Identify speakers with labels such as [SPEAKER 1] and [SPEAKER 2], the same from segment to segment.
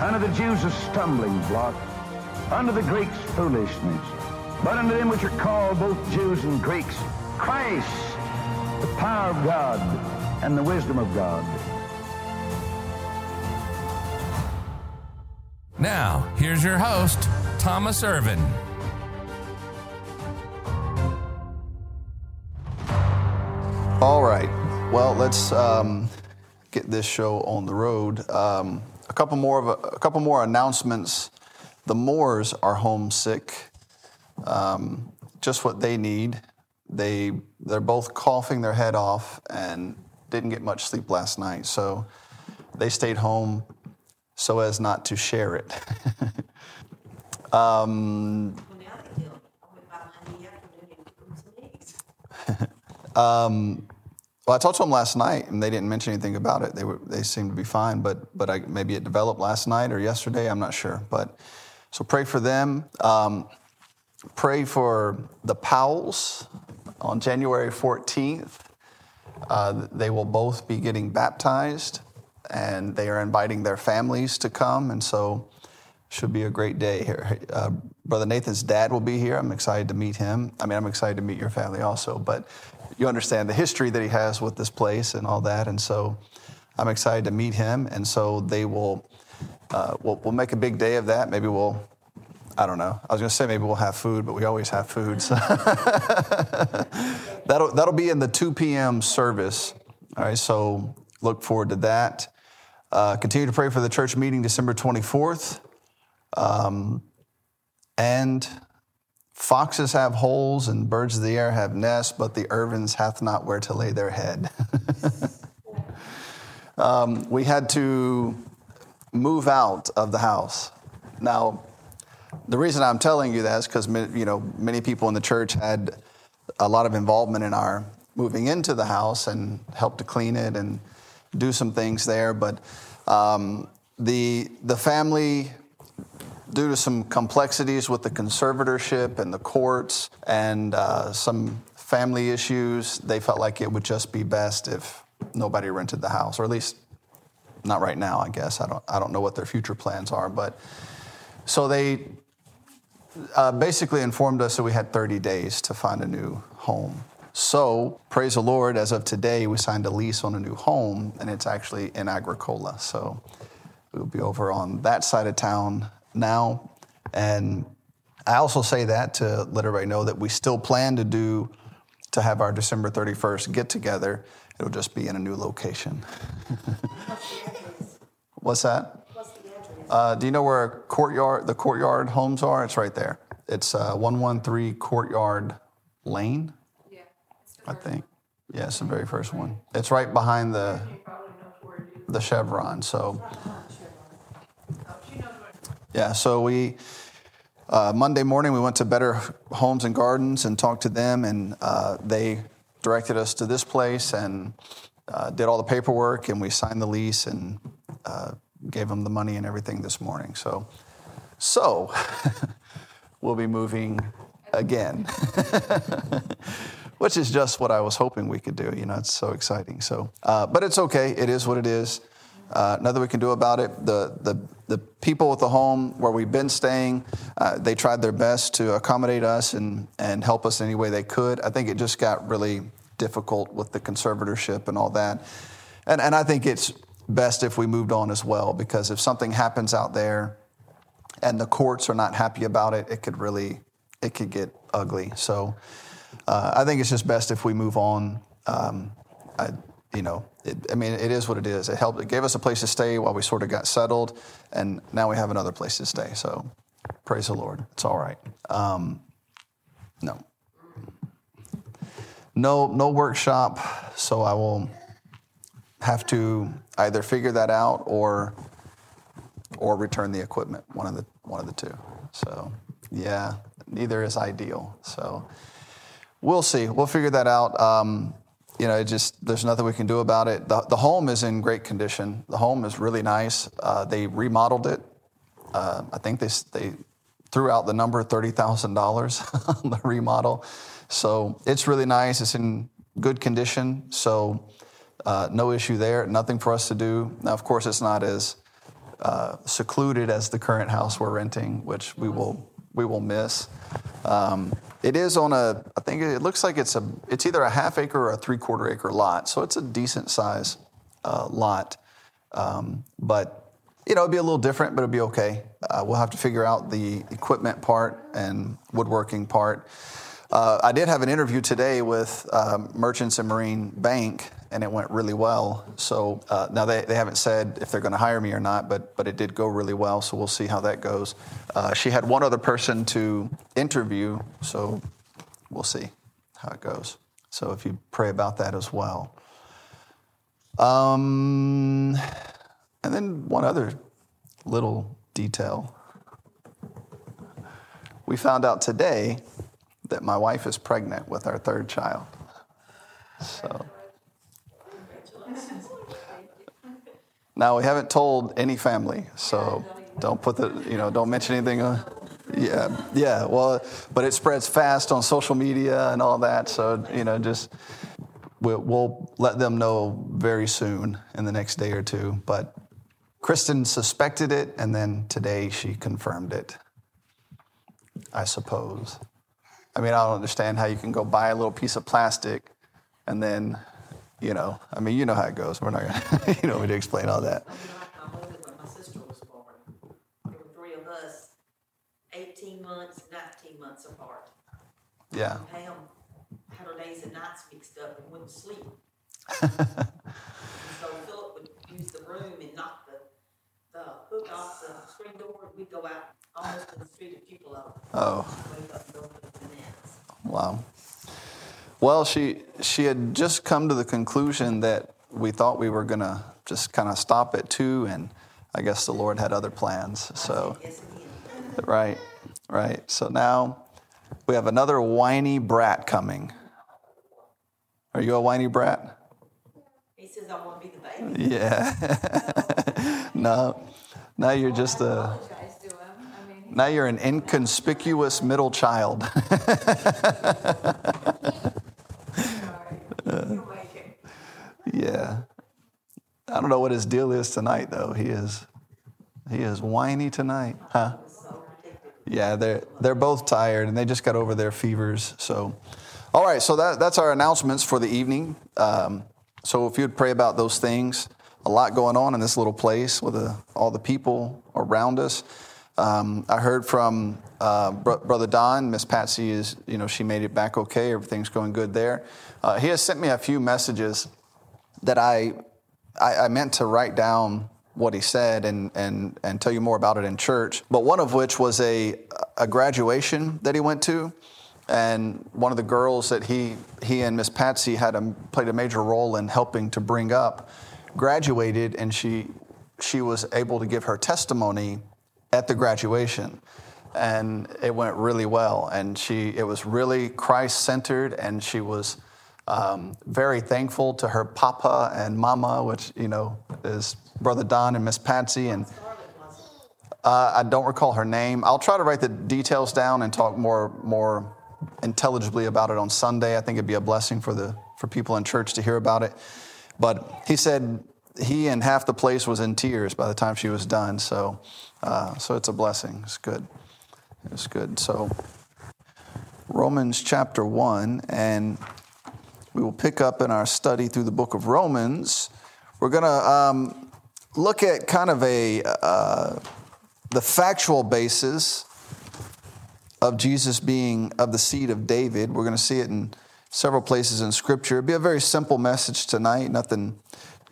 [SPEAKER 1] Unto the Jews a stumbling block, unto the Greeks foolishness. But unto them which are called both Jews and Greeks, Christ, the power of God and the wisdom of God.
[SPEAKER 2] Now, here's your host, Thomas Irvin.
[SPEAKER 3] All right. Well, let's um, get this show on the road. Um, a couple more of a, a, couple more announcements. The Moores are homesick. Um, just what they need. They they're both coughing their head off and didn't get much sleep last night, so they stayed home so as not to share it. um, um, well, I talked to them last night, and they didn't mention anything about it. They were they seemed to be fine, but but I, maybe it developed last night or yesterday. I'm not sure. But so pray for them. Um, pray for the Powells on January 14th. Uh, they will both be getting baptized, and they are inviting their families to come, and so should be a great day here. Uh, Brother Nathan's dad will be here. I'm excited to meet him. I mean, I'm excited to meet your family also, but you understand the history that he has with this place and all that. And so I'm excited to meet him. And so they will, uh, we'll, we'll make a big day of that. Maybe we'll, I don't know. I was going to say maybe we'll have food, but we always have food. So that'll, that'll be in the 2 p.m. service. All right. So look forward to that. Uh, continue to pray for the church meeting December 24th. Um, and Foxes have holes and birds of the air have nests, but the Irvins hath not where to lay their head. um, we had to move out of the house. Now, the reason I'm telling you that is because you know many people in the church had a lot of involvement in our moving into the house and helped to clean it and do some things there. But um, the the family due to some complexities with the conservatorship and the courts and uh, some family issues, they felt like it would just be best if nobody rented the house, or at least not right now, I guess. I don't, I don't know what their future plans are. But so they uh, basically informed us that we had 30 days to find a new home. So, praise the Lord, as of today, we signed a lease on a new home, and it's actually in Agricola. So, we'll be over on that side of town now. And I also say that to let everybody know that we still plan to do, to have our December 31st get together. It'll just be in a new location. What's that? Uh, do you know where courtyard, the courtyard homes are? It's right there. It's uh, 113 Courtyard Lane, yeah, I think. Yeah, it's the very first one. It's right behind the the Chevron. So yeah, so we, uh, Monday morning, we went to Better Homes and Gardens and talked to them, and uh, they directed us to this place and uh, did all the paperwork, and we signed the lease and uh, gave them the money and everything this morning. So, so we'll be moving again, which is just what I was hoping we could do. You know, it's so exciting. So, uh, but it's okay. It is what it is. Uh, nothing we can do about it. The, the, the people at the home where we've been staying, uh, they tried their best to accommodate us and, and help us any way they could. I think it just got really difficult with the conservatorship and all that. And, and I think it's best if we moved on as well, because if something happens out there, and the courts are not happy about it, it could really it could get ugly. So uh, I think it's just best if we move on. Um, I, you know, it, I mean, it is what it is. It helped. It gave us a place to stay while we sort of got settled, and now we have another place to stay. So praise the Lord. It's all right. Um, no, no, no workshop. So I will have to either figure that out or or return the equipment. One of the one of the two. So yeah, neither is ideal. So we'll see. We'll figure that out. Um, you know, it just there's nothing we can do about it. The, the home is in great condition. The home is really nice. Uh, they remodeled it. Uh, I think they they threw out the number thirty thousand dollars on the remodel. So it's really nice. It's in good condition. So uh, no issue there. Nothing for us to do. Now, of course, it's not as uh, secluded as the current house we're renting, which we will we will miss. Um, it is on a, I think it looks like it's a, it's either a half acre or a three quarter acre lot, so it's a decent size uh, lot. Um, but you know, it'd be a little different, but it'd be okay. Uh, we'll have to figure out the equipment part and woodworking part. Uh, I did have an interview today with um, Merchants and Marine Bank, and it went really well. So uh, now they, they haven't said if they're going to hire me or not, but but it did go really well. So we'll see how that goes. Uh, she had one other person to interview, so we'll see how it goes. So if you pray about that as well. Um, and then one other little detail. We found out today that my wife is pregnant with our third child. So. Now we haven't told any family, so don't put the you know don't mention anything. Uh, yeah, yeah. Well, but it spreads fast on social media and all that, so you know just we'll, we'll let them know very soon in the next day or two. But Kristen suspected it, and then today she confirmed it. I suppose. I mean, I don't understand how you can go buy a little piece of plastic and then, you know, I mean, you know how it goes. We're not going to, you know, we to explain all that.
[SPEAKER 4] My sister was born. There were three of us, 18 months, 19 months apart.
[SPEAKER 3] Yeah.
[SPEAKER 4] Pam had her days and nights mixed up and wouldn't sleep. and so Philip would use the broom and knock the, the hook off the screen door, and we'd go out almost in the street of Tupelo.
[SPEAKER 3] Oh.
[SPEAKER 4] Wake up and go to the nets.
[SPEAKER 3] Wow. Well, she she had just come to the conclusion that we thought we were going to just kind of stop at two, and I guess the Lord had other plans. So, right, right. So now we have another whiny brat coming. Are you a whiny brat?
[SPEAKER 4] He says, I want to be the baby.
[SPEAKER 3] Yeah. no, now you're just a.
[SPEAKER 5] apologize to him. I mean,
[SPEAKER 3] Now you're an inconspicuous middle child. yeah. I don't know what his deal is tonight though. He is he is whiny tonight. Huh? Yeah, they're they're both tired and they just got over their fevers. So all right, so that, that's our announcements for the evening. Um, so if you'd pray about those things, a lot going on in this little place with the, all the people around us. Um, I heard from uh, Br- Brother Don, Miss Patsy is, you know, she made it back okay. Everything's going good there. Uh, he has sent me a few messages that I, I, I meant to write down what he said and, and, and tell you more about it in church. But one of which was a, a graduation that he went to. And one of the girls that he, he and Miss Patsy had a, played a major role in helping to bring up graduated, and she, she was able to give her testimony at the graduation. And it went really well. And she, it was really Christ centered, and she was um, very thankful to her papa and mama, which, you know, is Brother Don and Miss Patsy. And uh, I don't recall her name. I'll try to write the details down and talk more more intelligibly about it on Sunday. I think it'd be a blessing for the for people in church to hear about it. But he said he and half the place was in tears by the time she was done. So uh, so it's a blessing. It's good. It's good. So Romans chapter one, and we will pick up in our study through the book of Romans. We're gonna um, look at kind of a uh, the factual basis of Jesus being of the seed of David. We're going to see it in several places in Scripture. It'll be a very simple message tonight, nothing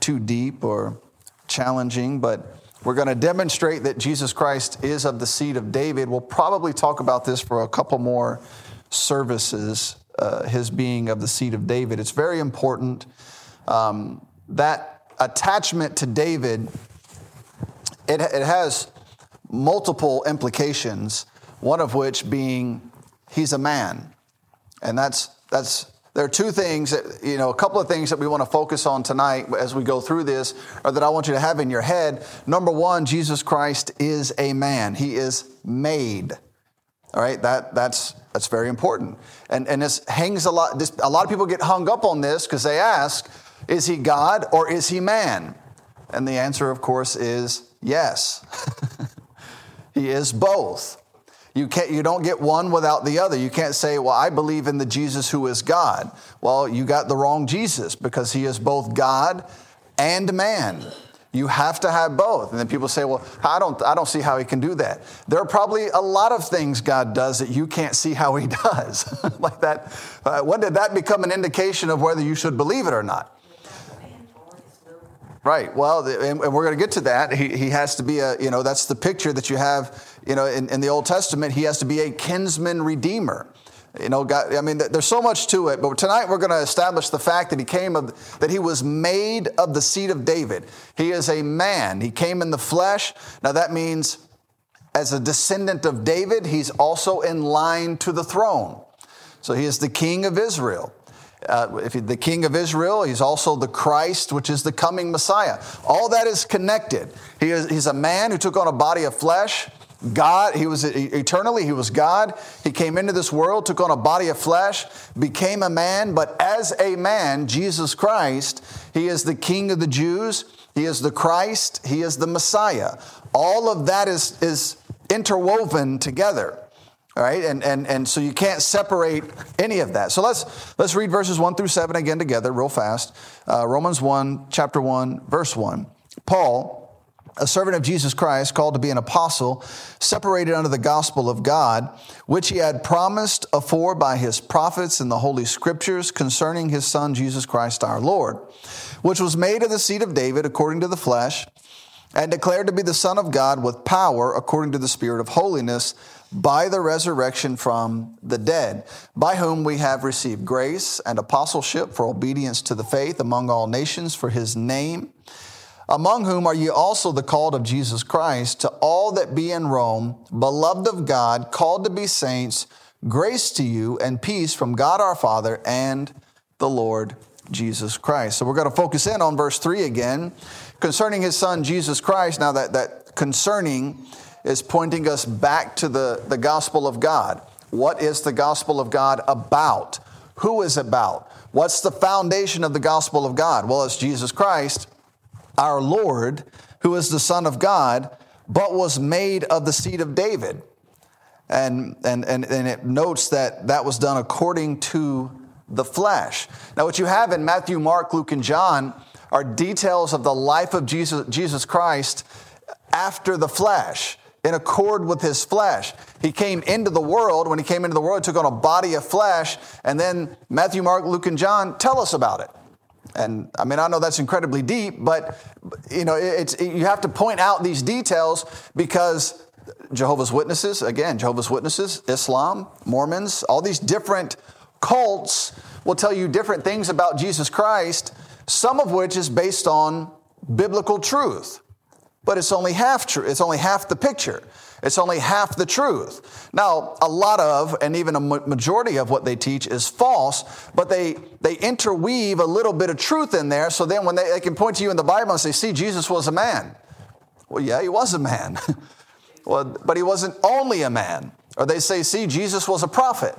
[SPEAKER 3] too deep or challenging, but we're going to demonstrate that Jesus Christ is of the seed of David. We'll probably talk about this for a couple more services, uh, his being of the seed of David. It's very important. Um, that attachment to David, it, it has multiple implications, one of which being he's a man. And that's, that's there are two things that, you know, a couple of things that we want to focus on tonight as we go through this, or that I want you to have in your head. Number one, Jesus Christ is a man. He is made. All right, that, that's, that's very important. And, and this hangs a lot, this, a lot of people get hung up on this because they ask, is he God or is he man? And the answer, of course, is yes. he is both. You, can't, you don't get one without the other. You can't say, Well, I believe in the Jesus who is God. Well, you got the wrong Jesus because he is both God and man. You have to have both. And then people say, Well, I don't, I don't see how he can do that. There are probably a lot of things God does that you can't see how he does. like that. Uh, when did that become an indication of whether you should believe it or not? Right. Well, and we're going to get to that. He, he has to be a, you know, that's the picture that you have, you know, in, in the Old Testament. He has to be a kinsman redeemer. You know, God, I mean, there's so much to it. But tonight we're going to establish the fact that he came of, that he was made of the seed of David. He is a man. He came in the flesh. Now that means as a descendant of David, he's also in line to the throne. So he is the king of Israel. Uh, if he's the king of Israel, he's also the Christ, which is the coming Messiah. All that is connected. He is, he's a man who took on a body of flesh. God, he was eternally, he was God. He came into this world, took on a body of flesh, became a man, but as a man, Jesus Christ, he is the king of the Jews, he is the Christ, he is the Messiah. All of that is, is interwoven together. All right, and, and, and so you can't separate any of that. So let's, let's read verses 1 through 7 again together, real fast. Uh, Romans 1, chapter 1, verse 1. Paul, a servant of Jesus Christ, called to be an apostle, separated under the gospel of God, which he had promised afore by his prophets in the holy scriptures concerning his son Jesus Christ our Lord, which was made of the seed of David according to the flesh, and declared to be the Son of God with power according to the Spirit of holiness by the resurrection from the dead, by whom we have received grace and apostleship for obedience to the faith among all nations for his name, among whom are ye also the called of Jesus Christ, to all that be in Rome, beloved of God, called to be saints, grace to you and peace from God our Father and the Lord Jesus Christ. So we're going to focus in on verse 3 again concerning his son Jesus Christ. Now that that concerning is pointing us back to the, the gospel of God. What is the gospel of God about? Who is about? What's the foundation of the gospel of God? Well, it's Jesus Christ, our Lord, who is the Son of God, but was made of the seed of David. And, and, and, and it notes that that was done according to the flesh. Now, what you have in Matthew, Mark, Luke, and John are details of the life of Jesus, Jesus Christ after the flesh in accord with his flesh. He came into the world. When he came into the world, took on a body of flesh. And then Matthew, Mark, Luke, and John tell us about it. And I mean, I know that's incredibly deep, but you know, it's, you have to point out these details because Jehovah's Witnesses, again, Jehovah's Witnesses, Islam, Mormons, all these different cults will tell you different things about Jesus Christ, some of which is based on biblical truth but it's only half true. It's only half the picture. It's only half the truth. Now, a lot of, and even a majority of what they teach is false, but they, they interweave a little bit of truth in there. So then when they, they can point to you in the Bible and say, see, Jesus was a man. Well, yeah, he was a man. well, but he wasn't only a man. Or they say, see, Jesus was a prophet.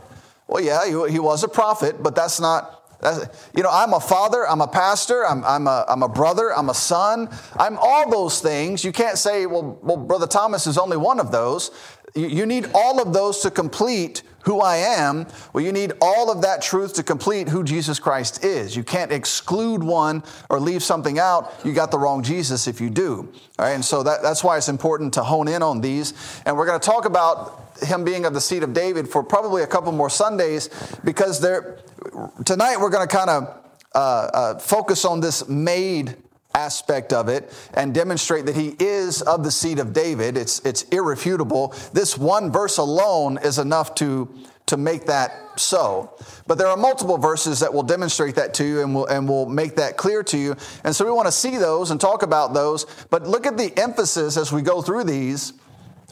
[SPEAKER 3] Well, yeah, he, he was a prophet, but that's not That's- You know, I'm a father, I'm a pastor, I'm, I'm, a, I'm a brother, I'm a son. I'm all those things. You can't say, well, well Brother Thomas is only one of those. You, you need all of those to complete who I am. Well, you need all of that truth to complete who Jesus Christ is. You can't exclude one or leave something out. You got the wrong Jesus if you do. All right, and so that, that's why it's important to hone in on these. And we're going to talk about him being of the seed of David for probably a couple more Sundays because there, tonight we're going to kind of uh, uh, focus on this made aspect of it and demonstrate that he is of the seed of David. It's, it's irrefutable. This one verse alone is enough to, to make that so. But there are multiple verses that will demonstrate that to you and will, and will make that clear to you. And so we want to see those and talk about those. But look at the emphasis as we go through these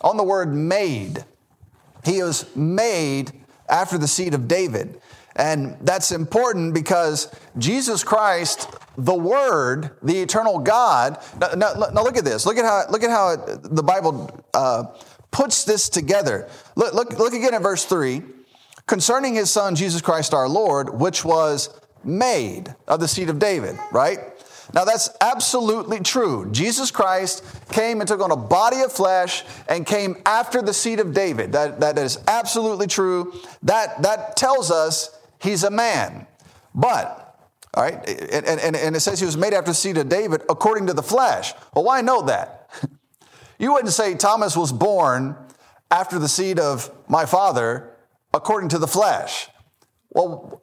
[SPEAKER 3] on the word made. He was made after the seed of David. And that's important because Jesus Christ, the Word, the eternal God. Now, now, now look at this. Look at how, look at how the Bible uh, puts this together. Look, look, look again at verse 3. Concerning his Son, Jesus Christ our Lord, which was made of the seed of David, right? Now that's absolutely true. Jesus Christ came and took on a body of flesh and came after the seed of David. That, that is absolutely true. That, that tells us he's a man. But, all right, and, and, and it says he was made after the seed of David according to the flesh. Well, why know that? You wouldn't say Thomas was born after the seed of my father according to the flesh. Well,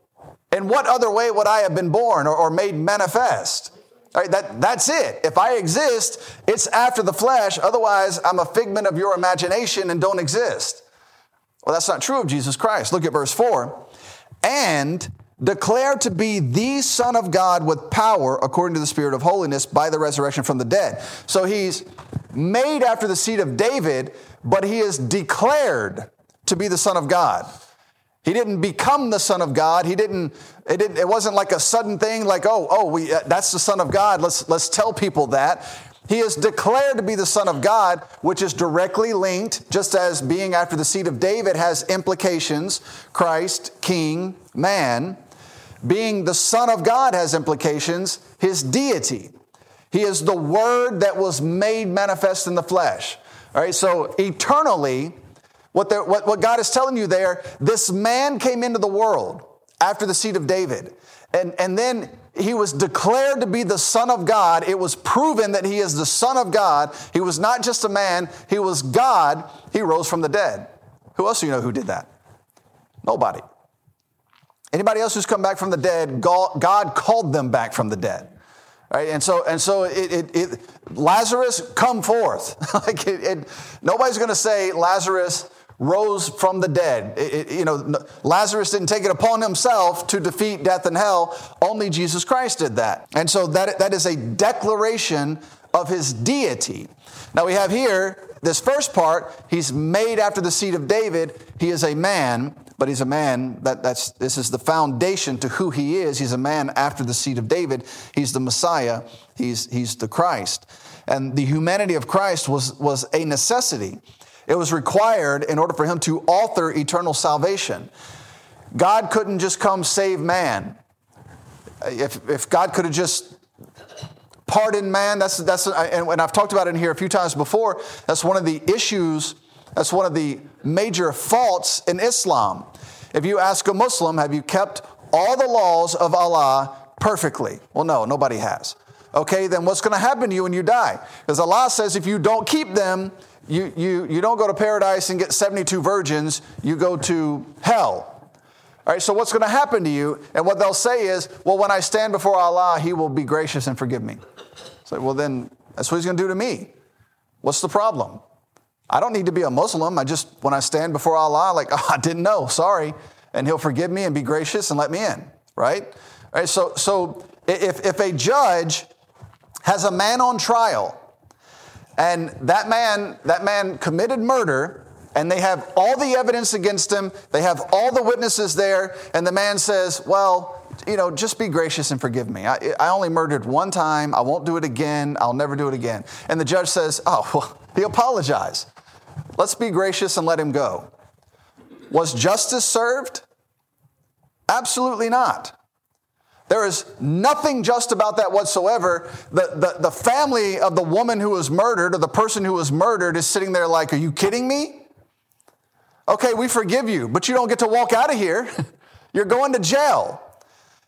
[SPEAKER 3] in what other way would I have been born or, or made manifest? Right, that, that's it. If I exist, it's after the flesh. Otherwise, I'm a figment of your imagination and don't exist. Well, that's not true of Jesus Christ. Look at verse 4. And declared to be the Son of God with power according to the Spirit of holiness by the resurrection from the dead. So he's made after the seed of David, but he is declared to be the Son of God. He didn't become the Son of God. He didn't. It didn't. It wasn't like a sudden thing. Like, oh, oh, we. Uh, that's the Son of God. Let's let's tell people that. He is declared to be the Son of God, which is directly linked, just as being after the seed of David has implications. Christ, King, man. Being the Son of God has implications. His deity. He is the Word that was made manifest in the flesh. All right. So eternally. What, what, what God is telling you there, this man came into the world after the seed of David. And, and then he was declared to be the Son of God. It was proven that he is the Son of God. He was not just a man, he was God. He rose from the dead. Who else do you know who did that? Nobody. Anybody else who's come back from the dead, God called them back from the dead. Right? And so, and so it, it, it Lazarus, come forth. like it, nobody's going to say Lazarus rose from the dead. It, you know, Lazarus didn't take it upon himself to defeat death and hell. Only Jesus Christ did that. And so that, that is a declaration of his deity. Now we have here this first part, he's made after the seed of David. He is a man, but he's a man that, that's this is the foundation to who he is. He's a man after the seed of David. He's the Messiah. He's, he's the Christ. And the humanity of Christ was, was a necessity. It was required in order for him to author eternal salvation. God couldn't just come save man. If, if God could have just pardoned man, that's, that's, and I've talked about it in here a few times before, that's one of the issues, that's one of the major faults in Islam. If you ask a Muslim, have you kept all the laws of Allah perfectly? Well, no, nobody has. Okay, then what's going to happen to you when you die? Because Allah says if you don't keep them, you, you, you don't go to paradise and get 72 virgins, you go to hell. All right, so what's going to happen to you? And what they'll say is, well, when I stand before Allah, He will be gracious and forgive me. So, well, then that's what He's going to do to me. What's the problem? I don't need to be a Muslim. I just, when I stand before Allah, like, oh, I didn't know, sorry. And He'll forgive me and be gracious and let me in, right? All right, so, so if, if a judge has a man on trial and that man, that man committed murder, and they have all the evidence against him. They have all the witnesses there, and the man says, Well, you know, just be gracious and forgive me. I, I only murdered one time. I won't do it again. I'll never do it again. And the judge says, Oh, well, he apologized. Let's be gracious and let him go. Was justice served? Absolutely not. There is nothing just about that whatsoever. The, the, the family of the woman who was murdered or the person who was murdered is sitting there like, Are you kidding me? Okay, we forgive you, but you don't get to walk out of here. You're going to jail.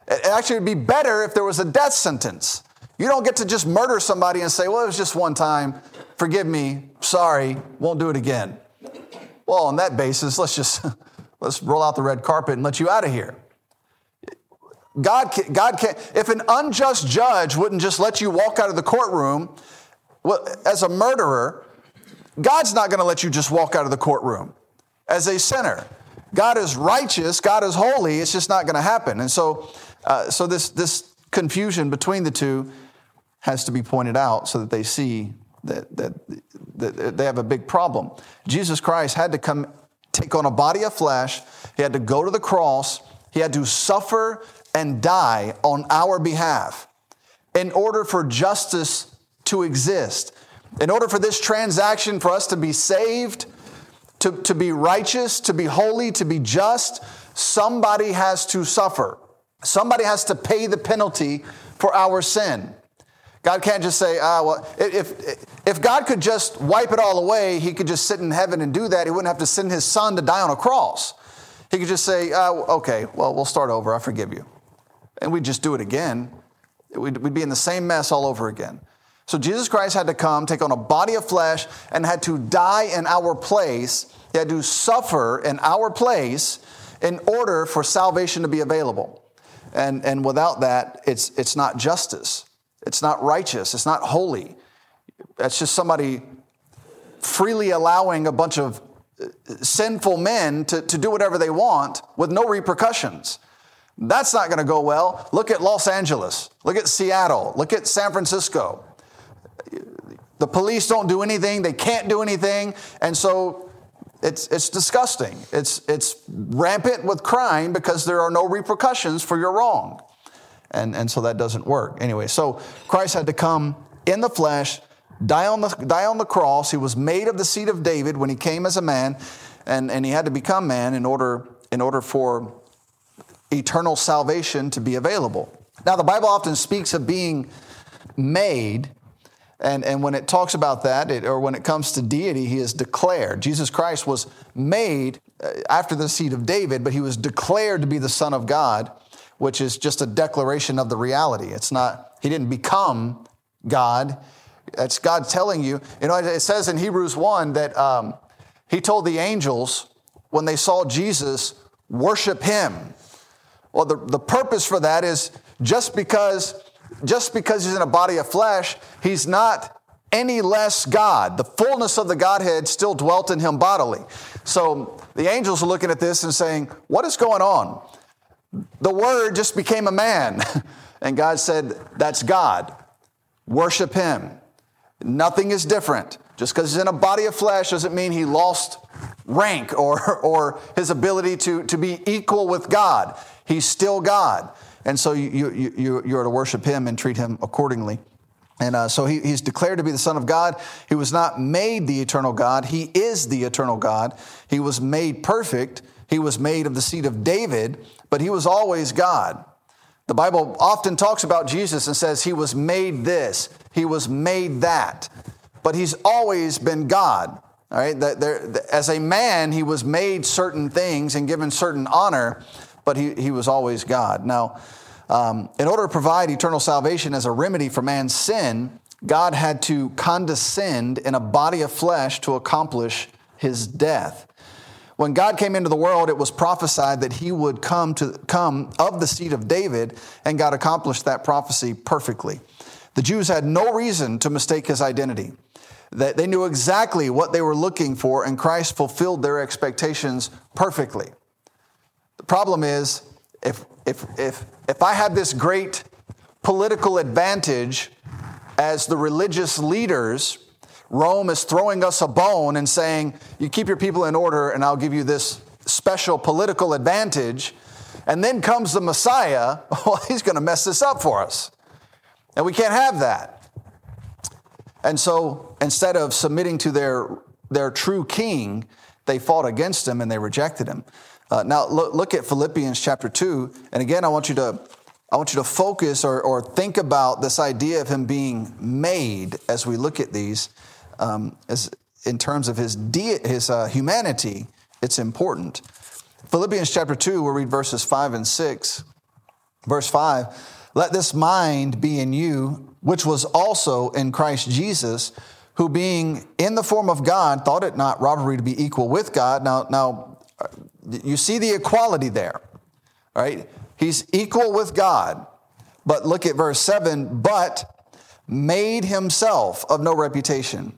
[SPEAKER 3] It actually would be better if there was a death sentence. You don't get to just murder somebody and say, Well, it was just one time. Forgive me. Sorry. Won't do it again. Well, on that basis, let's just let's roll out the red carpet and let you out of here. God, can, God can, if an unjust judge wouldn't just let you walk out of the courtroom well, as a murderer, God's not going to let you just walk out of the courtroom as a sinner. God is righteous, God is holy, it's just not going to happen. And so, uh, so this, this confusion between the two has to be pointed out so that they see that, that, that they have a big problem. Jesus Christ had to come take on a body of flesh, he had to go to the cross, he had to suffer and die on our behalf in order for justice to exist. In order for this transaction for us to be saved, to, to be righteous, to be holy, to be just, somebody has to suffer. Somebody has to pay the penalty for our sin. God can't just say, ah, well, if, if God could just wipe it all away, he could just sit in heaven and do that. He wouldn't have to send his son to die on a cross. He could just say, ah, okay, well, we'll start over. I forgive you and we'd just do it again, we'd, we'd be in the same mess all over again. So Jesus Christ had to come, take on a body of flesh, and had to die in our place. He had to suffer in our place in order for salvation to be available. And, and without that, it's, it's not justice. It's not righteous. It's not holy. That's just somebody freely allowing a bunch of uh, sinful men to, to do whatever they want with no repercussions. That's not going to go well. Look at Los Angeles. Look at Seattle. Look at San Francisco. The police don't do anything, they can't do anything, and so it's, it's disgusting. It's, it's rampant with crime because there are no repercussions for your wrong. And, and so that doesn't work. Anyway, so Christ had to come in the flesh, die on the, die on the cross. He was made of the seed of David when he came as a man, and, and he had to become man in order, in order for eternal salvation to be available. Now, the Bible often speaks of being made, and, and when it talks about that, it, or when it comes to deity, he is declared. Jesus Christ was made uh, after the seed of David, but he was declared to be the Son of God, which is just a declaration of the reality. It's not, he didn't become God. That's God telling you. You know, it says in Hebrews 1 that um, he told the angels when they saw Jesus, worship him. Well, the, the purpose for that is just because, just because he's in a body of flesh, he's not any less God. The fullness of the Godhead still dwelt in him bodily. So the angels are looking at this and saying, What is going on? The Word just became a man. And God said, That's God. Worship him. Nothing is different. Just because he's in a body of flesh doesn't mean he lost rank or, or his ability to, to be equal with God. He's still God. And so you, you, you, are to worship him and treat him accordingly. And uh, so he, he's declared to be the Son of God. He was not made the eternal God, he is the eternal God. He was made perfect. He was made of the seed of David, but he was always God. The Bible often talks about Jesus and says he was made this, he was made that, but he's always been God. All right, as a man, he was made certain things and given certain honor, but he, he was always God. Now, um, in order to provide eternal salvation as a remedy for man's sin, God had to condescend in a body of flesh to accomplish his death. When God came into the world, it was prophesied that he would come to come of the seed of David, and God accomplished that prophecy perfectly. The Jews had no reason to mistake his identity. That they knew exactly what they were looking for, and Christ fulfilled their expectations perfectly. The problem is, if, if, if, if I have this great political advantage as the religious leaders, Rome is throwing us a bone and saying, You keep your people in order, and I'll give you this special political advantage. And then comes the Messiah, well, he's going to mess this up for us. And we can't have that. And so instead of submitting to their, their true king, they fought against him and they rejected him. Uh, now look, look at Philippians chapter 2. And again, I want you to, I want you to focus or, or think about this idea of him being made as we look at these. Um, as in terms of his, de- his uh, humanity, it's important. Philippians chapter 2, we'll read verses 5 and 6. Verse 5 Let this mind be in you, which was also in Christ Jesus, who being in the form of God, thought it not robbery to be equal with God. Now, now uh, you see the equality there, right? He's equal with God. But look at verse 7 but made himself of no reputation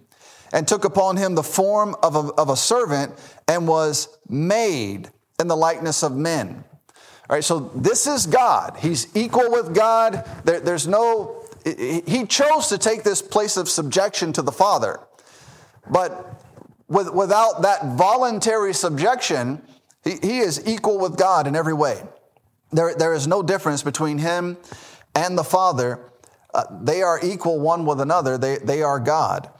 [SPEAKER 3] and took upon him the form of a, of a servant and was made in the likeness of men. All right, so this is God. He's equal with God. There, there's no, he chose to take this place of subjection to the Father. But with, without that voluntary subjection, he, he is equal with God in every way. There, there is no difference between him and the Father. Uh, they are equal one with another, they, they are God.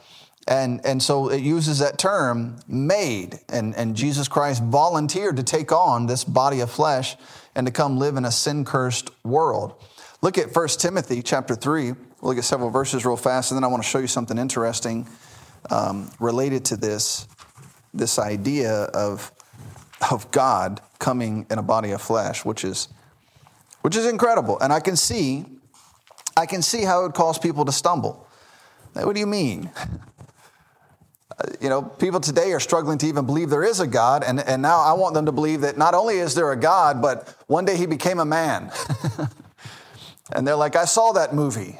[SPEAKER 3] And, and so it uses that term made. And, and Jesus Christ volunteered to take on this body of flesh and to come live in a sin cursed world. Look at 1 Timothy chapter 3. We'll look at several verses real fast, and then I want to show you something interesting um, related to this, this idea of, of God coming in a body of flesh, which is, which is incredible. And I can see, I can see how it would cause people to stumble. What do you mean? you know, people today are struggling to even believe there is a God, and, and now I want them to believe that not only is there a God, but one day he became a man. and they're like, I saw that movie.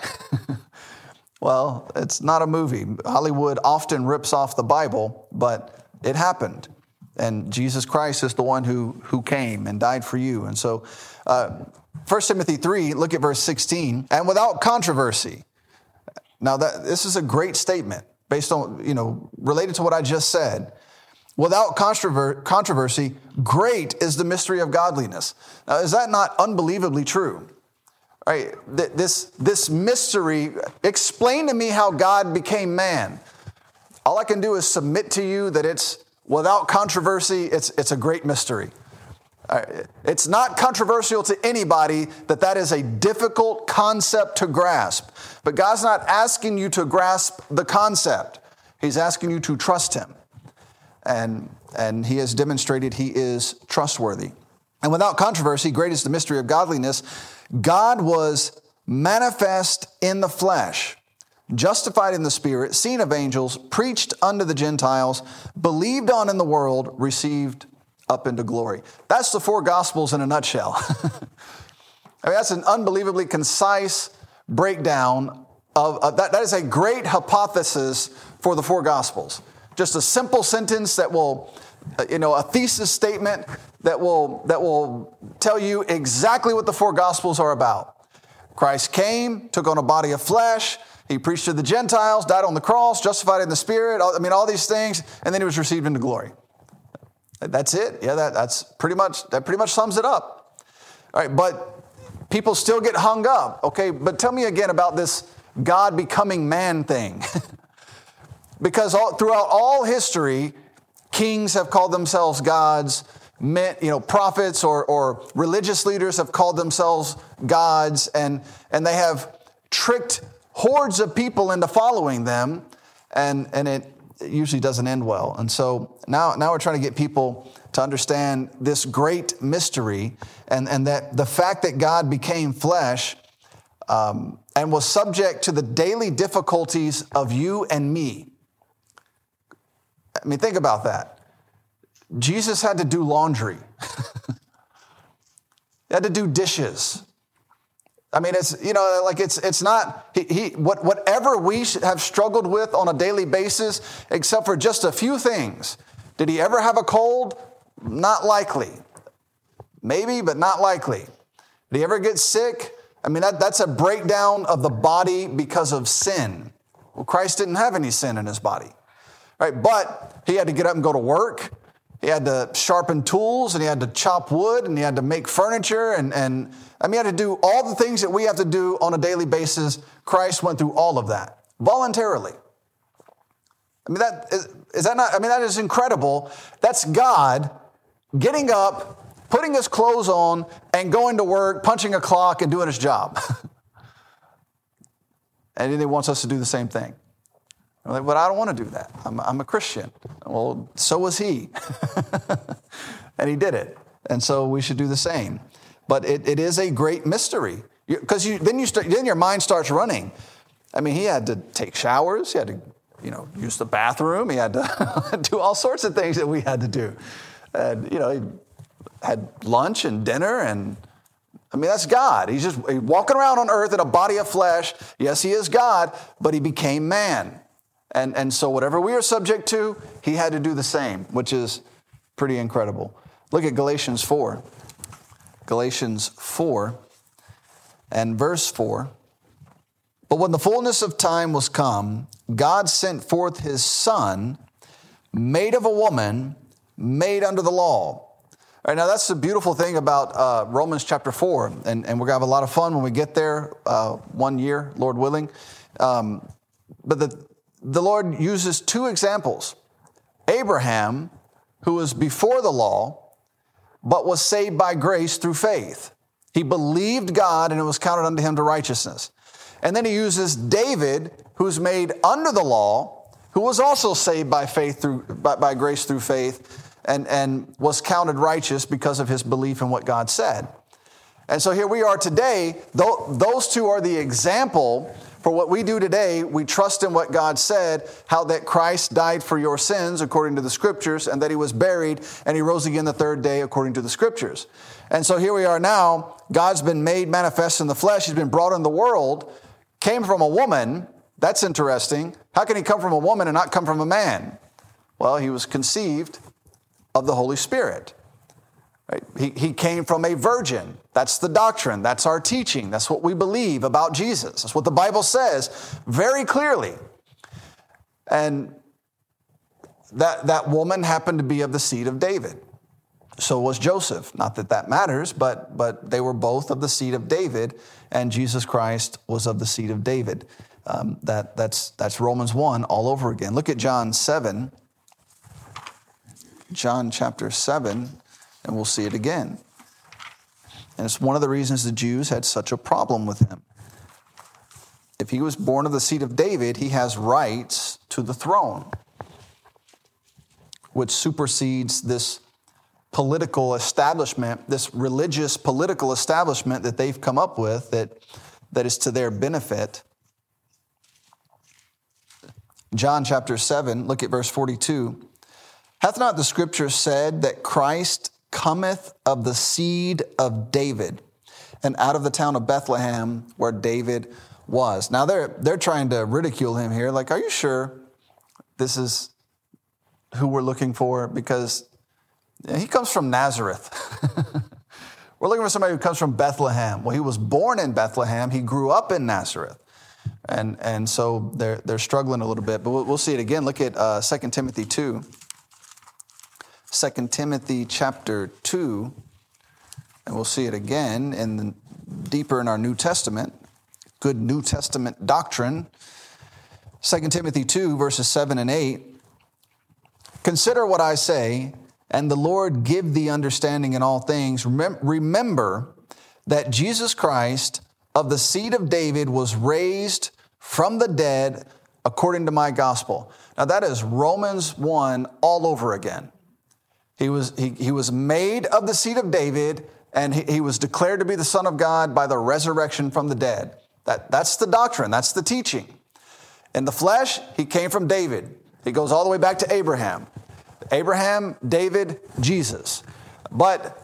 [SPEAKER 3] well, it's not a movie. Hollywood often rips off the Bible, but it happened. And Jesus Christ is the one who, who came and died for you. And so, uh, 1 Timothy 3, look at verse 16, and without controversy. Now, that, this is a great statement based on, you know, related to what I just said. Without controversy, great is the mystery of godliness. Now, is that not unbelievably true? Right? This, this mystery, explain to me how God became man. All I can do is submit to you that it's without controversy, it's, it's a great mystery. It's not controversial to anybody that that is a difficult concept to grasp. But God's not asking you to grasp the concept, He's asking you to trust Him. And, and He has demonstrated He is trustworthy. And without controversy, great is the mystery of godliness. God was manifest in the flesh, justified in the spirit, seen of angels, preached unto the Gentiles, believed on in the world, received up into glory. That's the four gospels in a nutshell. I mean, that's an unbelievably concise breakdown of, of that. That is a great hypothesis for the four gospels. Just a simple sentence that will, uh, you know, a thesis statement that will, that will tell you exactly what the four gospels are about. Christ came, took on a body of flesh, he preached to the Gentiles, died on the cross, justified in the Spirit, I mean, all these things, and then he was received into glory. That's it. Yeah, that, that's pretty much that pretty much sums it up. All right, but people still get hung up. Okay, but tell me again about this God becoming man thing. because all, throughout all history, kings have called themselves gods, men, you know, prophets or, or religious leaders have called themselves gods, and, and they have tricked hordes of people into following them, and, and it, it usually doesn't end well. And so now, now we're trying to get people to understand this great mystery and, and that the fact that God became flesh um, and was subject to the daily difficulties of you and me. I mean, think about that. Jesus had to do laundry. he had to do dishes. I mean, it's, you know, like it's, it's not, he, he, what, whatever we have struggled with on a daily basis, except for just a few things. Did he ever have a cold? Not likely. Maybe, but not likely. Did he ever get sick? I mean, that, that's a breakdown of the body because of sin. Well, Christ didn't have any sin in his body, right? But he had to get up and go to work. He had to sharpen tools and he had to chop wood and he had to make furniture and, and I mean, he had to do all the things that we have to do on a daily basis. Christ went through all of that voluntarily. I mean, that is, is that not, I mean, that is incredible. That's God getting up putting his clothes on and going to work, punching a clock, and doing his job. and then he wants us to do the same thing. I'm like, but I don't want to do that. I'm, I'm a Christian. Well, so was he. and he did it. And so we should do the same. But it, it is a great mystery. Because then, you then your mind starts running. I mean, he had to take showers. He had to, you know, use the bathroom. He had to do all sorts of things that we had to do. And, you know, he had lunch and dinner and I mean, that's God. He's just walking around on earth in a body of flesh. Yes, he is God, but he became man. And, and so, whatever we are subject to, he had to do the same, which is pretty incredible. Look at Galatians 4. Galatians 4 and verse 4. But when the fullness of time was come, God sent forth his Son, made of a woman, made under the law. All right, now that's the beautiful thing about uh, Romans chapter 4, and, and we're going to have a lot of fun when we get there uh, one year, Lord willing. Um, but the, the Lord uses two examples Abraham, who was before the law, but was saved by grace through faith. He believed God and it was counted unto him to righteousness. And then he uses David, who's made under the law, who was also saved by faith through by, by grace through faith, and, and was counted righteous because of his belief in what God said. And so here we are today. Those two are the example for what we do today, we trust in what God said, how that Christ died for your sins according to the scriptures, and that he was buried and he rose again the third day according to the scriptures. And so here we are now. God's been made manifest in the flesh, he's been brought in the world, came from a woman. That's interesting. How can he come from a woman and not come from a man? Well, he was conceived of the Holy Spirit. He, he came from a virgin. That's the doctrine. That's our teaching. That's what we believe about Jesus. That's what the Bible says very clearly. And that, that woman happened to be of the seed of David. So was Joseph. Not that that matters, but, but they were both of the seed of David, and Jesus Christ was of the seed of David. Um, that, that's, that's Romans 1 all over again. Look at John 7. John chapter 7 and we'll see it again. And it's one of the reasons the Jews had such a problem with him. If he was born of the seed of David, he has rights to the throne, which supersedes this political establishment, this religious political establishment that they've come up with that, that is to their benefit. John chapter 7, look at verse 42. Hath not the scripture said that Christ cometh of the seed of David and out of the town of Bethlehem where David was. Now they're, they're trying to ridicule him here. Like, are you sure this is who we're looking for? Because he comes from Nazareth. we're looking for somebody who comes from Bethlehem. Well, he was born in Bethlehem, he grew up in Nazareth. And, and so they're, they're struggling a little bit, but we'll, we'll see it again. Look at uh, 2 Timothy 2. 2 Timothy chapter 2, and we'll see it again in the, deeper in our New Testament, good New Testament doctrine. 2 Timothy 2, verses 7 and 8. Consider what I say, and the Lord give thee understanding in all things. Remember that Jesus Christ of the seed of David was raised from the dead according to my gospel. Now, that is Romans 1 all over again. He was, he, he was made of the seed of David, and he, he was declared to be the Son of God by the resurrection from the dead. That, that's the doctrine, that's the teaching. In the flesh, he came from David. He goes all the way back to Abraham. Abraham, David, Jesus. But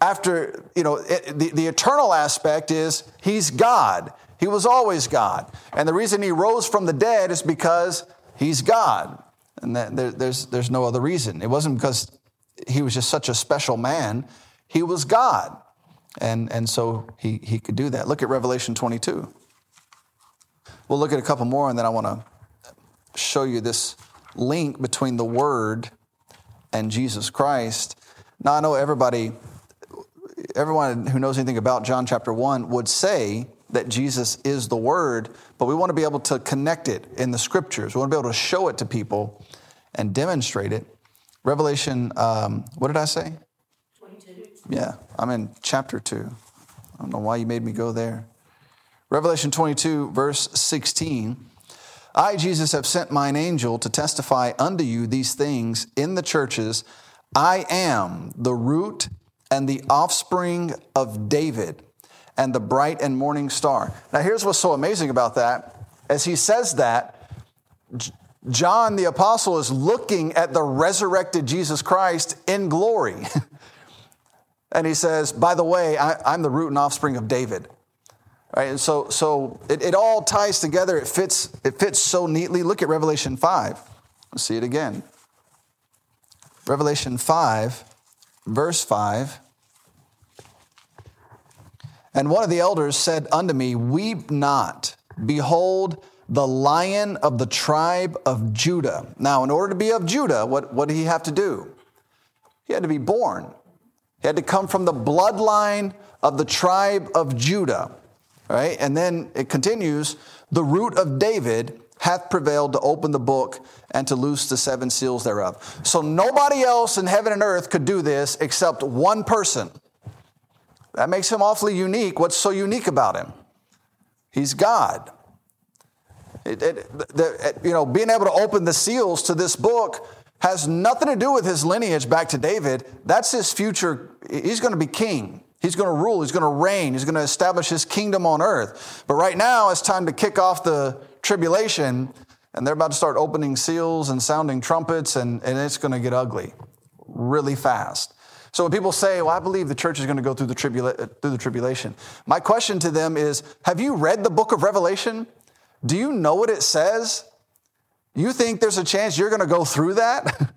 [SPEAKER 3] after, you know, it, the, the eternal aspect is he's God. He was always God. And the reason he rose from the dead is because he's God. And that, there, there's, there's no other reason. It wasn't because he was just such a special man, he was God. And, and so he, he could do that. Look at Revelation 22. We'll look at a couple more, and then I want to show you this link between the Word and Jesus Christ. Now, I know everybody, everyone who knows anything about John chapter 1 would say that Jesus is the Word, but we want to be able to connect it in the Scriptures. We want to be able to show it to people and demonstrate it. Revelation, um, what did I say?
[SPEAKER 4] 22.
[SPEAKER 3] Yeah, I'm in chapter 2. I don't know why you made me go there. Revelation 22, verse 16. I, Jesus, have sent mine angel to testify unto you these things in the churches. I am the root and the offspring of David and the bright and morning star. Now, here's what's so amazing about that. As he says that, John the apostle is looking at the resurrected Jesus Christ in glory. and he says, By the way, I, am the root and offspring of David. Right? And so, so it, it all ties together. It fits, it fits so neatly. Look at Revelation 5. Let's see it again. Revelation 5, verse 5. And one of the elders said unto me, Weep not. Behold, the lion of the tribe of Judah. Now, in order to be of Judah, what, what did he have to do? He had to be born. He had to come from the bloodline of the tribe of Judah. Right? And then it continues, the root of David hath prevailed to open the book and to loose the seven seals thereof. So nobody else in heaven and earth could do this except one person. That makes him awfully unique. What's so unique about him? He's God. It, it, you know, being able to open the seals to this book has nothing to do with his lineage back to David. That's his future. He's going to be king. He's going to rule. He's going to reign. He's going to establish his kingdom on earth. But right now, it's time to kick off the tribulation, and they're about to start opening seals and sounding trumpets, and, and it's going to get ugly really fast. So when people say, "Well, I believe the church is going to go through the, tribula- through the tribulation," my question to them is, "Have you read the book of Revelation? Do you know what it says? You think there's a chance you're going to go through that?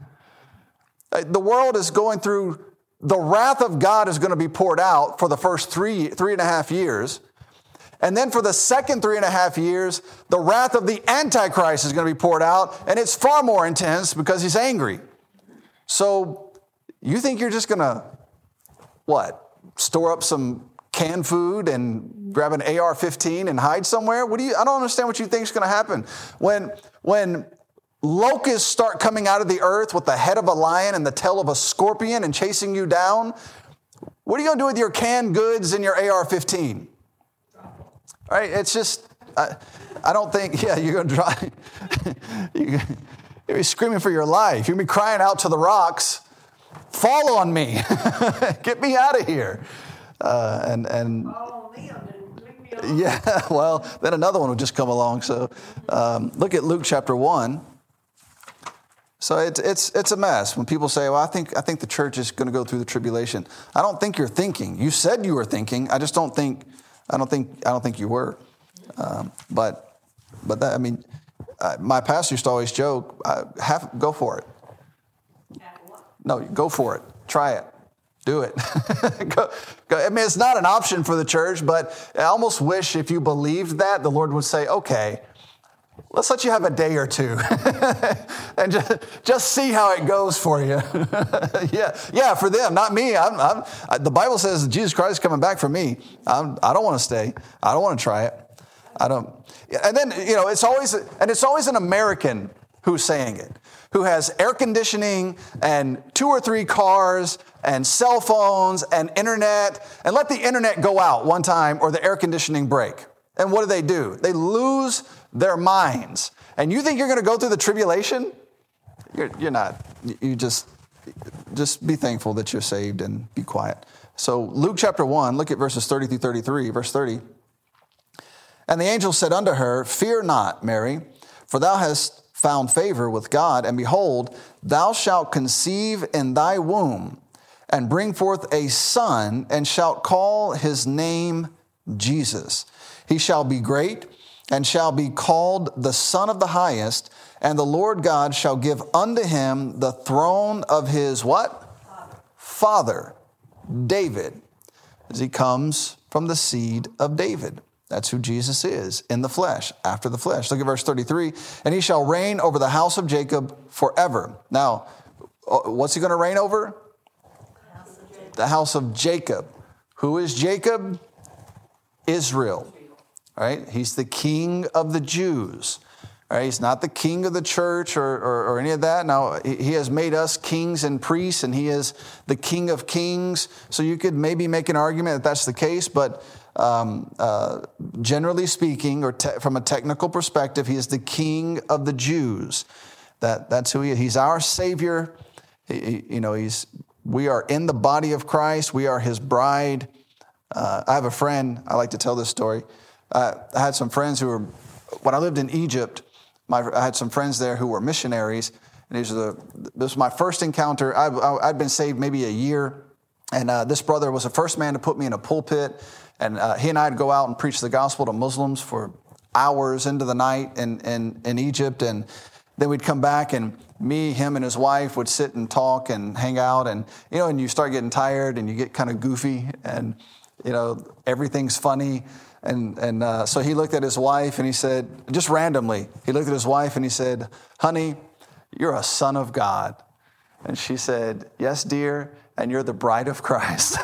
[SPEAKER 3] the world is going through, the wrath of God is going to be poured out for the first three, three and a half years. And then for the second three and a half years, the wrath of the Antichrist is going to be poured out, and it's far more intense because he's angry. So you think you're just going to, what, store up some canned food and grab an AR-15 and hide somewhere? What do you? I don't understand what you think is going to happen when when locusts start coming out of the earth with the head of a lion and the tail of a scorpion and chasing you down. What are you going to do with your canned goods and your AR-15? Right? It's just. I, I don't think. Yeah, you're going to try. you're be screaming for your life. To be crying out to the rocks. Fall on me. Get me out of here. Uh, and and
[SPEAKER 5] Oh, Liam, leave me alone.
[SPEAKER 3] yeah, well, then another one would just come along. So um, look at Luke chapter one. So it's it's it's a mess when people say, "Well, I think I think the church is going to go through the tribulation." I don't think you're thinking. You said you were thinking. I just don't think. I don't think. I don't think you were. Um, but but that I mean, uh, my pastor used to always joke, uh, "Have go for it." No, go for it. Try it. Do it. go, go. I mean, it's not an option for the church, but I almost wish if you believed that, the Lord would say, okay, let's let you have a day or two and just, just see how it goes for you. yeah, yeah, for them, not me. I'm, I'm, I, the Bible says Jesus Christ is coming back for me. I'm, I don't want to stay. I don't want to try it. I don't. And then, you know, it's always, and it's always an American who's saying it, who has air conditioning and two or three cars and cell phones and internet, and let the internet go out one time or the air conditioning break. And what do they do? They lose their minds. And you think you're going to go through the tribulation? You're, you're not. You just, just be thankful that you're saved and be quiet. So, Luke chapter 1, look at verses 30 through 33. Verse 30. And the angel said unto her, Fear not, Mary, for thou hast found favor with God, and behold, thou shalt conceive in thy womb and bring forth a son, and shalt call his name Jesus. He shall be great and shall be called the Son of the Highest, and the Lord God shall give unto him the throne of his what? Father, David, as he comes from the seed of David. That's who Jesus is in the flesh, after the flesh. Look at verse 33. And he shall reign over the house of Jacob forever. Now, uh, what's he going to reign over? The house of Jacob. Who is Jacob? Israel. Right? He's the king of the Jews. Right? He's not the king of the church or, or, or, any of that. Now, he has made us kings and priests, and he is the king of kings. So you could maybe make an argument that that's the case, but um, uh, generally speaking, or te- from a technical perspective, he is the king of the Jews. That, that's who he is. He's our savior. He, you know, he's, we are in the body of Christ, we are his bride. Uh, I have a friend, I like to tell this story. Uh, I had some friends who were, when I lived in Egypt, my, I had some friends there who were missionaries, and these the, this was my first encounter. I, had been saved maybe a year, and uh, this brother was the first man to put me in a pulpit, and uh, he and I would go out and preach the gospel to Muslims for hours into the night in, in, in Egypt, and then we'd come back, and me, him, and his wife would sit and talk and hang out, and you know, and you start getting tired, and you get kind of goofy, and you know, everything's funny. And, and uh, so he looked at his wife and he said, just randomly, he looked at his wife and he said, Honey, you're a son of God. And she said, Yes, dear, and you're the bride of Christ.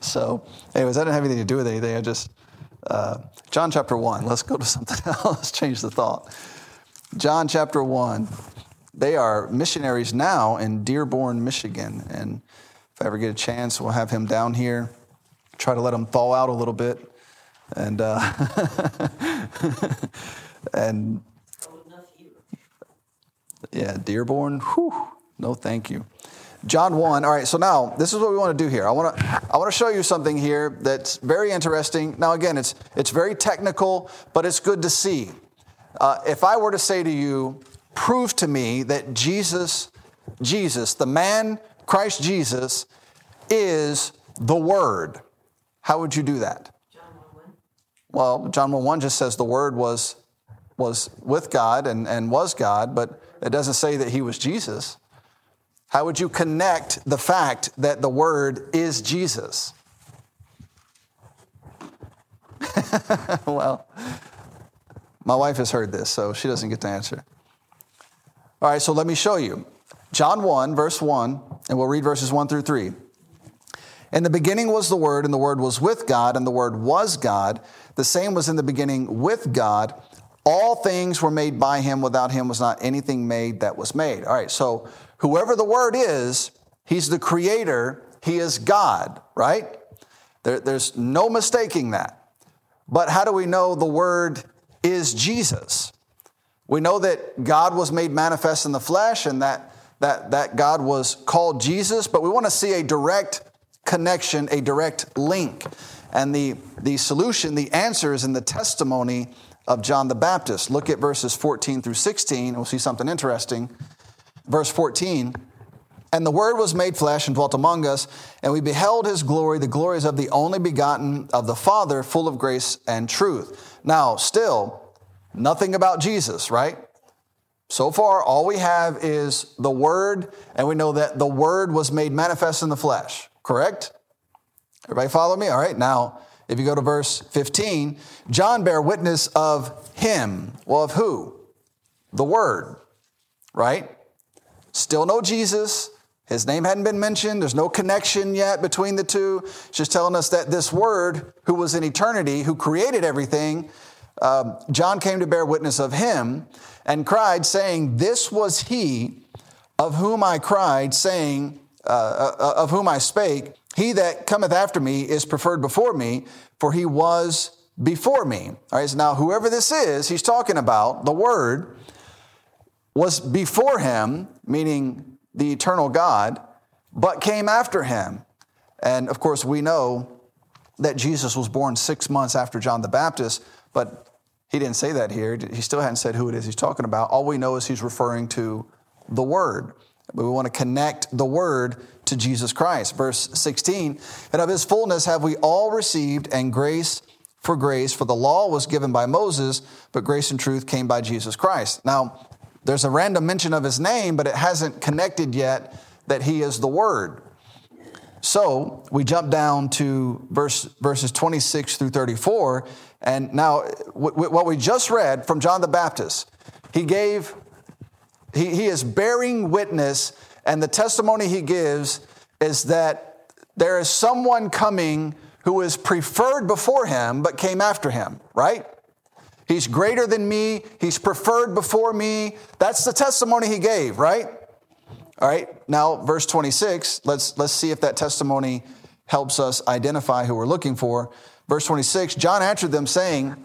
[SPEAKER 3] so, anyways, I didn't have anything to do with anything. I just, uh, John chapter 1, let's go to something else. let's change the thought. John chapter 1, they are missionaries now in Dearborn, Michigan. And if I ever get a chance, we'll have him down here try to let him thaw out a little bit. And, uh, and yeah, Dearborn, whew, no thank you. John 1. All right, so now this is what we want to do here. I want to I want to show you something here that's very interesting. Now again, it's it's very technical, but it's good to see. Uh, if I were to say to you, prove to me that Jesus, Jesus, the man Christ Jesus, is the Word. How would you do that? John 1 1. Well, John 1 1 just says the Word was, was with God and, and was God, but it doesn't say that he was Jesus. How would you connect the fact that the Word is Jesus? well, my wife has heard this, so she doesn't get to answer. All right, so let me show you. John 1, verse 1, and we'll read verses 1 through 3. In the beginning was the Word, and the Word was with God, and the Word was God. The same was in the beginning with God. All things were made by him. Without him was not anything made that was made. All right, so whoever the Word is, he's the creator, he is God, right? There, there's no mistaking that. But how do we know the Word is Jesus? We know that God was made manifest in the flesh and that, that, that God was called Jesus, but we want to see a direct connection, a direct link. And the, the solution, the answer is in the testimony of John the Baptist. Look at verses 14 through 16, and we'll see something interesting. Verse 14 And the Word was made flesh and dwelt among us, and we beheld his glory, the glories of the only begotten of the Father, full of grace and truth. Now, still, nothing about Jesus, right? So far, all we have is the Word, and we know that the Word was made manifest in the flesh. Correct? Everybody follow me? All right. Now, if you go to verse 15, John bare witness of him. Well, of who? The Word, right? Still no Jesus. His name hadn't been mentioned. There's no connection yet between the two. It's just telling us that this Word, who was in eternity, who created everything, um, John came to bear witness of him and cried, saying, This was he of whom I cried, saying, uh, uh, of whom I spake, he that cometh after me is preferred before me, for he was before me. All right, so now whoever this is, he's talking about, the Word, was before him, meaning the eternal God, but came after him. And of course, we know that Jesus was born six months after John the Baptist, but he didn't say that here. He still hadn't said who it is he's talking about. All we know is he's referring to the Word. But We want to connect the word to Jesus Christ. Verse 16, and of his fullness have we all received, and grace for grace, for the law was given by Moses, but grace and truth came by Jesus Christ. Now, there's a random mention of his name, but it hasn't connected yet that he is the word. So we jump down to verse, verses 26 through 34. And now, what we just read from John the Baptist, he gave he, he is bearing witness, and the testimony he gives is that there is someone coming who is preferred before him but came after him, right? He's greater than me. He's preferred before me. That's the testimony he gave, right? All right. Now, verse 26, let's, let's see if that testimony helps us identify who we're looking for. Verse 26, John answered them saying,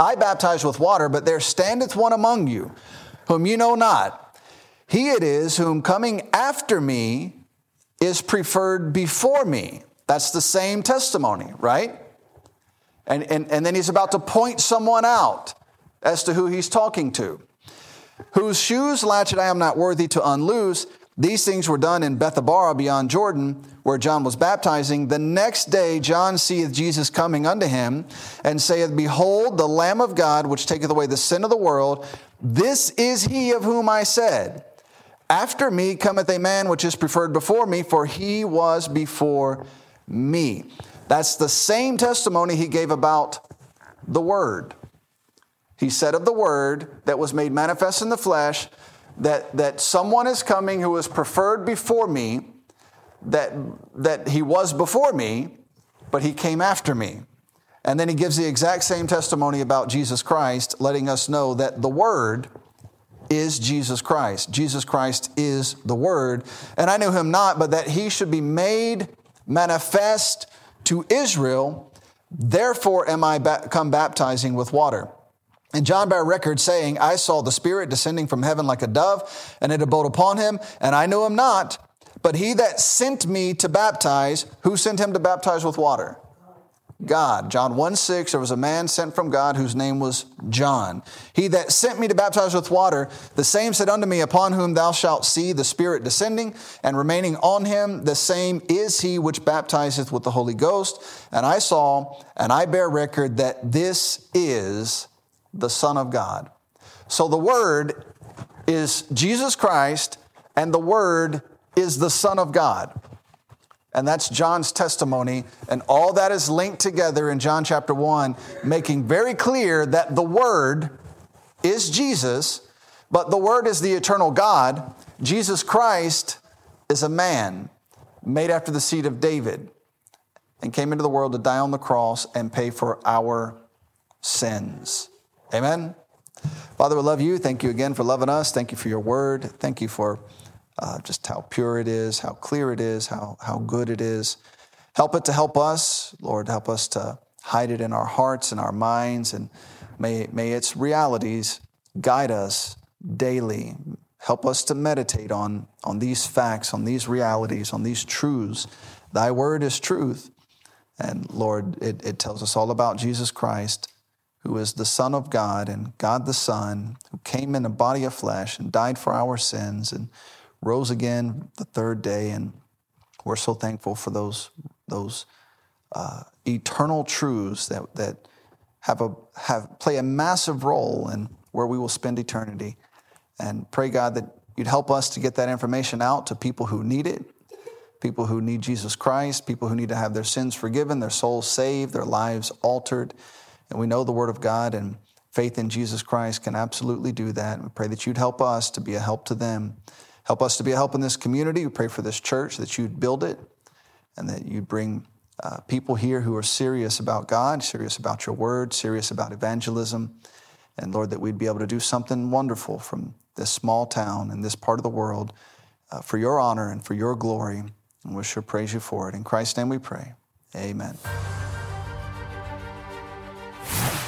[SPEAKER 3] I baptize with water, but there standeth one among you whom you know not. He it is whom coming after me is preferred before me. That's the same testimony, right? And, and, and then he's about to point someone out as to who he's talking to. Whose shoes latchet I am not worthy to unloose. These things were done in Bethabara beyond Jordan, where John was baptizing. The next day John seeth Jesus coming unto him, and saith, Behold, the Lamb of God, which taketh away the sin of the world. This is he of whom I said, After me cometh a man which is preferred before me, for he was before me. That's the same testimony he gave about the Word. He said of the Word that was made manifest in the flesh that, that someone is coming who is preferred before me, that, that he was before me, but he came after me. And then he gives the exact same testimony about Jesus Christ, letting us know that the Word is Jesus Christ. Jesus Christ is the Word. And I knew him not, but that he should be made manifest to Israel. Therefore am I ba- come baptizing with water. And John bare record saying, I saw the Spirit descending from heaven like a dove, and it abode upon him, and I knew him not. But he that sent me to baptize, who sent him to baptize with water? God. John 1 6, there was a man sent from God whose name was John. He that sent me to baptize with water, the same said unto me, Upon whom thou shalt see the Spirit descending and remaining on him, the same is he which baptizeth with the Holy Ghost. And I saw, and I bear record that this is the Son of God. So the Word is Jesus Christ, and the Word is the Son of God. And that's John's testimony. And all that is linked together in John chapter 1, making very clear that the Word is Jesus, but the Word is the eternal God. Jesus Christ is a man made after the seed of David and came into the world to die on the cross and pay for our sins. Amen. Father, we love you. Thank you again for loving us. Thank you for your word. Thank you for uh, just how pure it is, how clear it is, how, how good it is. Help it to help us, Lord. Help us to hide it in our hearts and our minds, and may, may its realities guide us daily. Help us to meditate on, on these facts, on these realities, on these truths. Thy word is truth. And Lord, it, it tells us all about Jesus Christ, who is the Son of God and God the Son, who came in a body of flesh and died for our sins and rose again the third day, and we're so thankful for those those uh, eternal truths that that have a have play a massive role in where we will spend eternity. And pray God that you'd help us to get that information out to people who need it, people who need Jesus Christ, people who need to have their sins forgiven, their souls saved, their lives altered. And we know the Word of God and faith in Jesus Christ can absolutely do that. We pray that you'd help us to be a help to them. Help us to be a help in this community. We pray for this church that you'd build it and that you'd bring uh, people here who are serious about God, serious about your word, serious about evangelism. And Lord, that we'd be able to do something wonderful from this small town and this part of the world uh, for your honor and for your glory. And we sure praise you for it. In Christ's name we pray. Amen.